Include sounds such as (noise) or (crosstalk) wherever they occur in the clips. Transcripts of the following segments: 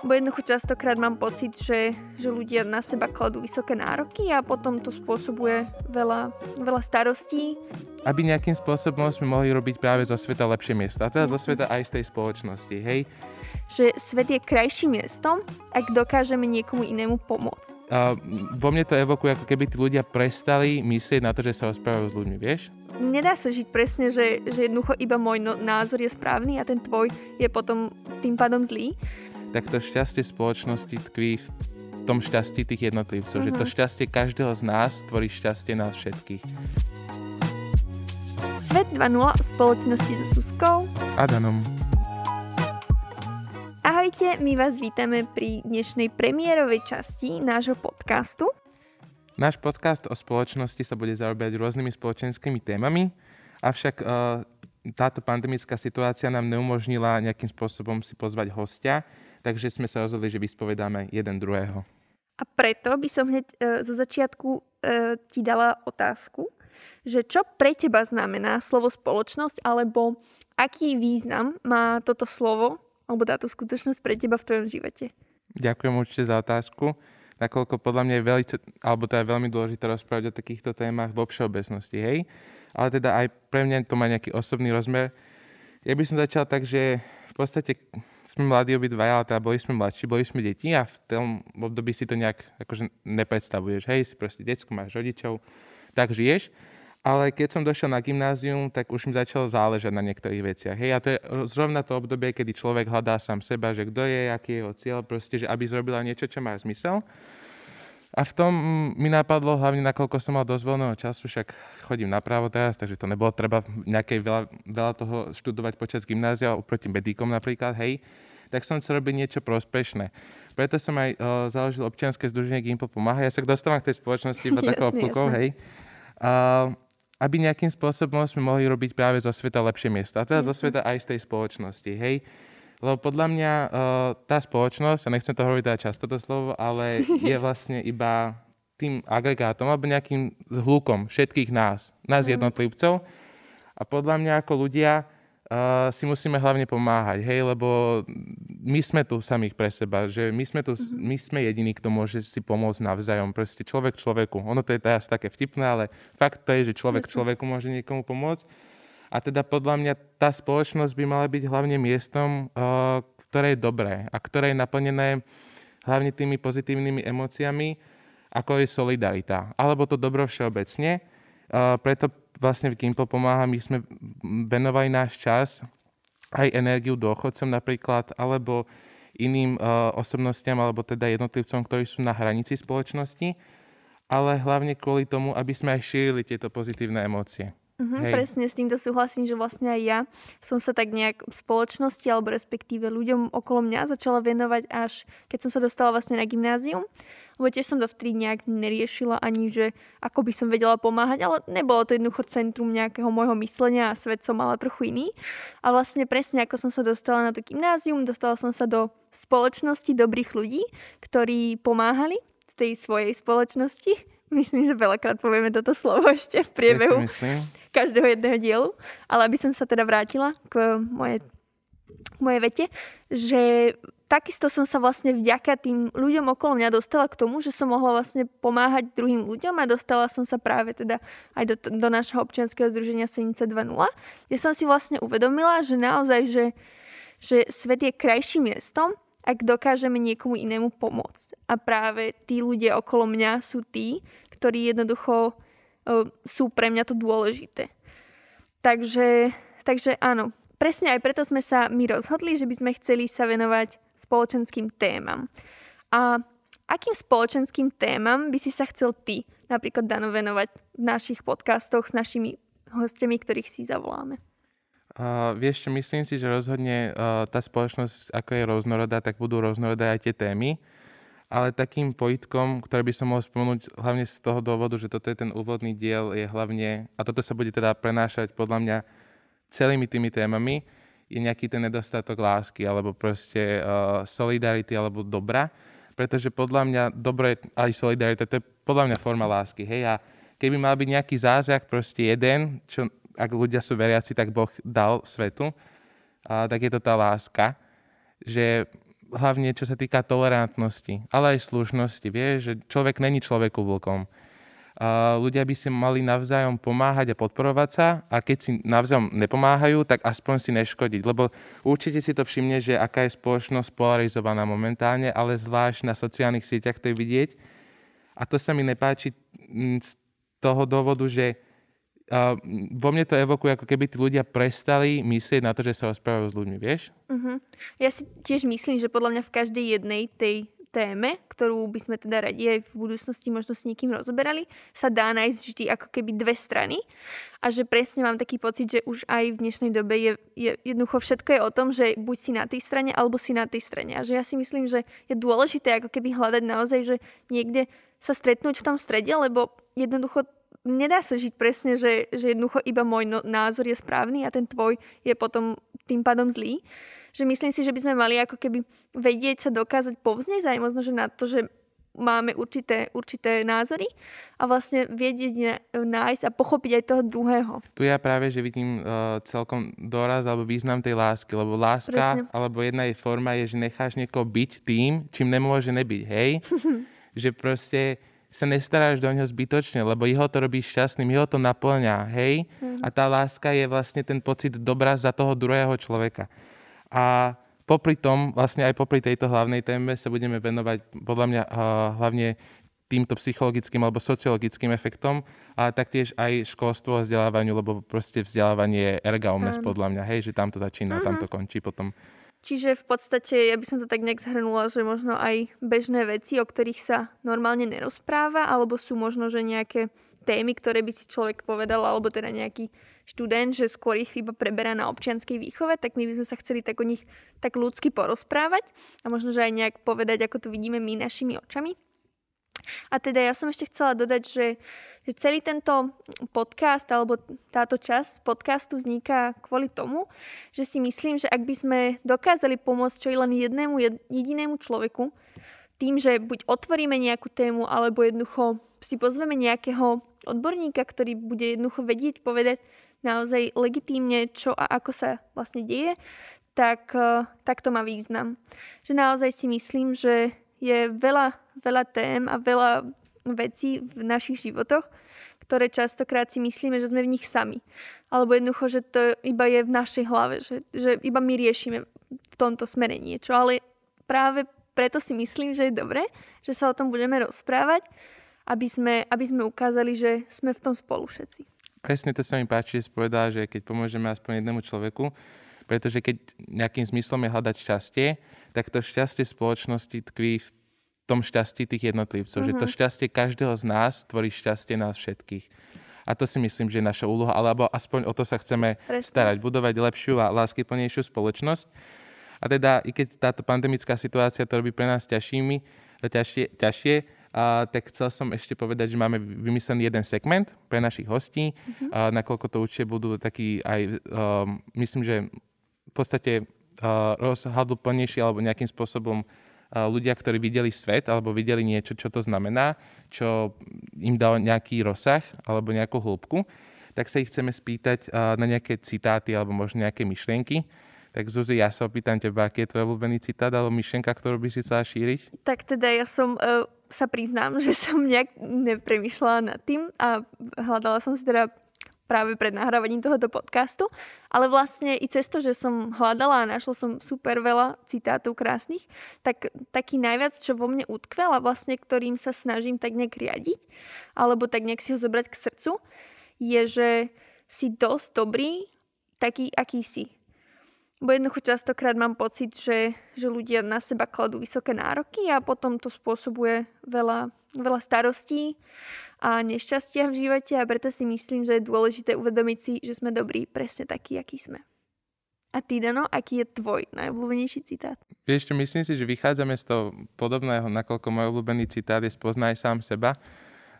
Bo jednoducho častokrát mám pocit, že, že ľudia na seba kladú vysoké nároky a potom to spôsobuje veľa, veľa starostí. Aby nejakým spôsobom sme mohli robiť práve zo sveta lepšie miesto. A teda zo sveta aj z tej spoločnosti, hej? Že svet je krajším miestom, ak dokážeme niekomu inému pomôcť. A vo mne to evokuje, ako keby tí ľudia prestali myslieť na to, že sa rozprávajú s ľuďmi, vieš? Nedá sa žiť presne, že, že jednoducho iba môj no, názor je správny a ten tvoj je potom tým pádom zlý tak to šťastie spoločnosti tkví v tom šťastí tých jednotlivcov, uh-huh. že to mhm. šťastie každého z nás tvorí šťastie nás všetkých. Svet 2.0 v spoločnosti so Suskou a Danom. Ahojte, my vás vítame pri dnešnej premiérovej časti nášho podcastu. Náš podcast o spoločnosti sa bude zaoberať rôznymi spoločenskými témami, avšak uh, táto pandemická situácia nám neumožnila nejakým spôsobom si pozvať hostia, takže sme sa rozhodli, že vyspovedáme jeden druhého. A preto by som hneď e, zo začiatku e, ti dala otázku, že čo pre teba znamená slovo spoločnosť, alebo aký význam má toto slovo, alebo táto skutočnosť pre teba v tvojom živote? Ďakujem určite za otázku nakoľko podľa mňa je veľmi, alebo teda veľmi dôležité rozprávať o takýchto témach vo všeobecnosti, hej. Ale teda aj pre mňa to má nejaký osobný rozmer. Ja by som začal tak, že v podstate sme mladí obidvaja, ale teda boli sme mladší, boli sme deti a v tom období si to nejak akože nepredstavuješ. Hej, si proste detsko, máš rodičov, tak žiješ. Ale keď som došiel na gymnázium, tak už mi začalo záležať na niektorých veciach. Hej, a to je zrovna to obdobie, kedy človek hľadá sám seba, že kto je, aký je jeho cieľ, proste, že aby zrobila niečo, čo má zmysel. A v tom mi napadlo, hlavne nakoľko som mal dosť voľného času, však chodím na právo teraz, takže to nebolo treba nejakej veľa, veľa toho študovať počas gymnázia, oproti medíkom napríklad, hej, tak som chcel robiť niečo prospešné. Preto som aj uh, založil občianske združenie Gimpo pomáha. Ja sa dostávam k tej spoločnosti iba (laughs) takou obklukou, hej. Uh, aby nejakým spôsobom sme mohli robiť práve zo sveta lepšie miesto. A teda mm-hmm. zo mhm. sveta aj z tej spoločnosti, hej. Lebo podľa mňa uh, tá spoločnosť, a nechcem to hovoriť teda často to slovo, ale (laughs) je vlastne iba tým agregátom alebo nejakým zhlukom všetkých nás, nás mm. jednotlivcov. A podľa mňa ako ľudia uh, si musíme hlavne pomáhať, hej, lebo my sme tu samých pre seba, že my sme tu, mm-hmm. my sme jediní, kto môže si pomôcť navzájom. Proste človek človeku. Ono to je teraz také vtipné, ale fakt to je, že človek Jasne. človeku môže niekomu pomôcť. A teda podľa mňa tá spoločnosť by mala byť hlavne miestom, uh, ktoré je dobré a ktoré je naplnené hlavne tými pozitívnymi emóciami, ako je solidarita. Alebo to dobro všeobecne. Uh, preto vlastne v Gimpo pomáha, my sme venovali náš čas aj energiu dôchodcom napríklad, alebo iným uh, osobnostiam, alebo teda jednotlivcom, ktorí sú na hranici spoločnosti, ale hlavne kvôli tomu, aby sme aj šírili tieto pozitívne emócie. Mm-hmm, presne s týmto súhlasím, že vlastne aj ja som sa tak nejak v spoločnosti alebo respektíve ľuďom okolo mňa začala venovať až keď som sa dostala vlastne na gymnázium. Lebo tiež som to vtedy nejak neriešila ani, že ako by som vedela pomáhať, ale nebolo to jednoducho centrum nejakého môjho myslenia a svet som mala trochu iný. A vlastne presne ako som sa dostala na to gymnázium, dostala som sa do spoločnosti dobrých ľudí, ktorí pomáhali v tej svojej spoločnosti. Myslím, že veľakrát povieme toto slovo (laughs) ešte v priebehu. Ja každého jedného dielu. Ale aby som sa teda vrátila k mojej, mojej vete, že takisto som sa vlastne vďaka tým ľuďom okolo mňa dostala k tomu, že som mohla vlastne pomáhať druhým ľuďom a dostala som sa práve teda aj do, do našho občianského združenia Senice 2.0, kde som si vlastne uvedomila, že naozaj, že, že svet je krajším miestom, ak dokážeme niekomu inému pomôcť. A práve tí ľudia okolo mňa sú tí, ktorí jednoducho sú pre mňa to dôležité. Takže, takže áno, presne aj preto sme sa my rozhodli, že by sme chceli sa venovať spoločenským témam. A akým spoločenským témam by si sa chcel ty napríklad Dano venovať v našich podcastoch s našimi hostiami, ktorých si zavoláme? Uh, vieš myslím si, že rozhodne uh, tá spoločnosť, ako je rôznorodá, tak budú rôznorodé aj tie témy ale takým pojitkom, ktoré by som mohol spomenúť hlavne z toho dôvodu, že toto je ten úvodný diel, je hlavne, a toto sa bude teda prenášať podľa mňa celými tými témami, je nejaký ten nedostatok lásky, alebo proste uh, solidarity, alebo dobra, pretože podľa mňa dobro je aj solidarita, to je podľa mňa forma lásky, hej, a keby mal byť nejaký zázrak, proste jeden, čo ak ľudia sú veriaci, tak Boh dal svetu, uh, tak je to tá láska, že hlavne čo sa týka tolerantnosti, ale aj slušnosti. Vieš, že človek není človeku vlkom. Uh, ľudia by si mali navzájom pomáhať a podporovať sa a keď si navzájom nepomáhajú, tak aspoň si neškodiť. Lebo určite si to všimne, že aká je spoločnosť polarizovaná momentálne, ale zvlášť na sociálnych sieťach to je vidieť. A to sa mi nepáči mm, z toho dôvodu, že uh, vo mne to evokuje, ako keby tí ľudia prestali myslieť na to, že sa rozprávajú s ľuďmi, vieš? Uh-huh. Ja si tiež myslím, že podľa mňa v každej jednej tej téme, ktorú by sme teda radi aj v budúcnosti možno s niekým rozoberali, sa dá nájsť vždy ako keby dve strany a že presne mám taký pocit, že už aj v dnešnej dobe je, je jednoducho všetko je o tom, že buď si na tej strane alebo si na tej strane a že ja si myslím, že je dôležité ako keby hľadať naozaj, že niekde sa stretnúť v tom strede, lebo jednoducho nedá sa žiť presne, že, že jednoducho iba môj no, názor je správny a ten tvoj je potom tým pádom zlý že myslím si, že by sme mali ako keby vedieť sa dokázať povzniesť aj možno, že na to, že máme určité, určité názory a vlastne vedieť nájsť a pochopiť aj toho druhého. Tu ja práve, že vidím uh, celkom doraz alebo význam tej lásky, lebo láska Presne. alebo jedna jej forma je, že necháš niekoho byť tým, čím nemôže nebyť, hej? (laughs) že proste sa nestaráš do neho zbytočne, lebo jeho to robí šťastným, jeho to naplňa, hej? Mm. A tá láska je vlastne ten pocit dobra za toho druhého človeka. A popri tom, vlastne aj popri tejto hlavnej téme sa budeme venovať podľa mňa hlavne týmto psychologickým alebo sociologickým efektom, ale taktiež aj školstvo a vzdelávaniu, lebo proste vzdelávanie je erga omnes podľa mňa, hej, že tam to začína, uh-huh. tam to končí potom. Čiže v podstate, ja by som to tak nejak zhrnula, že možno aj bežné veci, o ktorých sa normálne nerozpráva, alebo sú možno, že nejaké témy, ktoré by si človek povedal, alebo teda nejaký študent, že skôr ich iba preberá na občianskej výchove, tak my by sme sa chceli tak o nich tak ľudsky porozprávať a možno, že aj nejak povedať, ako to vidíme my našimi očami. A teda ja som ešte chcela dodať, že, že celý tento podcast alebo táto časť podcastu vzniká kvôli tomu, že si myslím, že ak by sme dokázali pomôcť čo i len jednému jedinému človeku, tým, že buď otvoríme nejakú tému, alebo jednoducho si pozveme nejakého odborníka, ktorý bude jednoducho vedieť povedať, naozaj legitímne, čo a ako sa vlastne deje, tak, e, tak to má význam. Že naozaj si myslím, že je veľa, veľa tém a veľa vecí v našich životoch, ktoré častokrát si myslíme, že sme v nich sami. Alebo jednoducho, že to iba je v našej hlave, že, že iba my riešime v tomto smere niečo. Ale práve preto si myslím, že je dobré, že sa o tom budeme rozprávať, aby sme, aby sme ukázali, že sme v tom spolu všetci. Presne to sa mi páči, že si povedala, že keď pomôžeme aspoň jednému človeku, pretože keď nejakým zmyslom je hľadať šťastie, tak to šťastie spoločnosti tkví v tom šťastí tých jednotlivcov. Mm-hmm. Že to mhm. šťastie každého z nás tvorí šťastie nás všetkých. A to si myslím, že je naša úloha, alebo aspoň o to sa chceme Presne. starať, budovať lepšiu a láskyplnejšiu spoločnosť. A teda, i keď táto pandemická situácia to robí pre nás ťažšími, ťažšie, ťažšie a, tak chcel som ešte povedať, že máme vymyslený jeden segment pre našich hostí, mm-hmm. a, nakoľko to určite budú taký aj, um, myslím, že v podstate uh, rozhľaduplnejší alebo nejakým spôsobom uh, ľudia, ktorí videli svet alebo videli niečo, čo to znamená, čo im dal nejaký rozsah alebo nejakú hĺbku, tak sa ich chceme spýtať uh, na nejaké citáty alebo možno nejaké myšlienky. Tak Zuzi, ja sa opýtam teba, aký je tvoj obľúbený citát alebo myšlienka, ktorú by si chcela šíriť? Tak teda ja som uh sa priznám, (laughs) že som nejak nepremýšľala nad tým a hľadala som si teda práve pred nahrávaním tohoto podcastu, ale vlastne i cez to, že som hľadala a našla som super veľa citátov krásnych, tak taký najviac, čo vo mne utkvel a vlastne ktorým sa snažím tak nejak riadiť, alebo tak nejak si ho zobrať k srdcu, je, že si dosť dobrý taký, aký si. Bo jednoducho častokrát mám pocit, že, že ľudia na seba kladú vysoké nároky a potom to spôsobuje veľa, veľa starostí a nešťastia v živote a preto si myslím, že je dôležité uvedomiť si, že sme dobrí presne takí, akí sme. A ty, Dano, aký je tvoj najobľúbenejší citát? Vieš čo, myslím si, že vychádzame z toho podobného, nakoľko môj obľúbený citát je spoznaj sám seba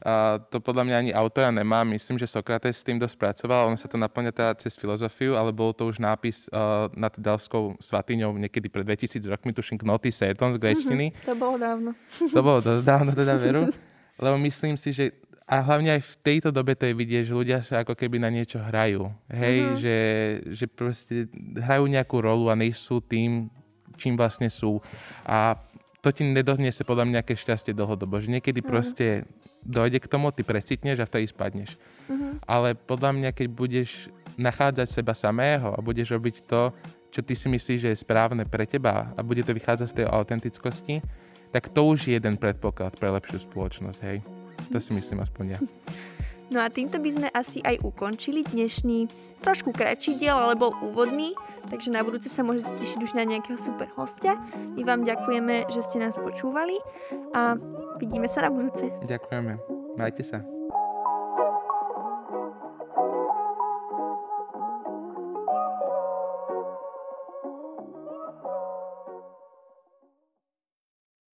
a to podľa mňa ani autora nemá. Myslím, že Sokrates s tým dosť pracoval. On sa to naplňa teda cez filozofiu, ale bol to už nápis uh, nad Dalskou svatyňou niekedy pred 2000 rokmi, tuším Knoty Seton z gréčtiny. Mm-hmm, to bolo dávno. To bolo dosť dávno, teda veru. Lebo myslím si, že a hlavne aj v tejto dobe to je vidieť, že ľudia sa ako keby na niečo hrajú. Hej, mm-hmm. že, že proste hrajú nejakú rolu a nejsú tým, čím vlastne sú. A to ti nedohniesie podľa mňa nejaké šťastie dlhodobo. Že niekedy mm. proste dojde k tomu, ty precitneš a vtedy spadneš. Mm-hmm. Ale podľa mňa, keď budeš nachádzať seba samého a budeš robiť to, čo ty si myslíš, že je správne pre teba a bude to vychádzať z tej autentickosti, tak to už je jeden predpoklad pre lepšiu spoločnosť, hej. To si myslím aspoň ja. (laughs) No a týmto by sme asi aj ukončili dnešný trošku kratší diel, ale bol úvodný, takže na budúce sa môžete tešiť už na nejakého super hostia. My vám ďakujeme, že ste nás počúvali a vidíme sa na budúce. Ďakujeme. Majte sa.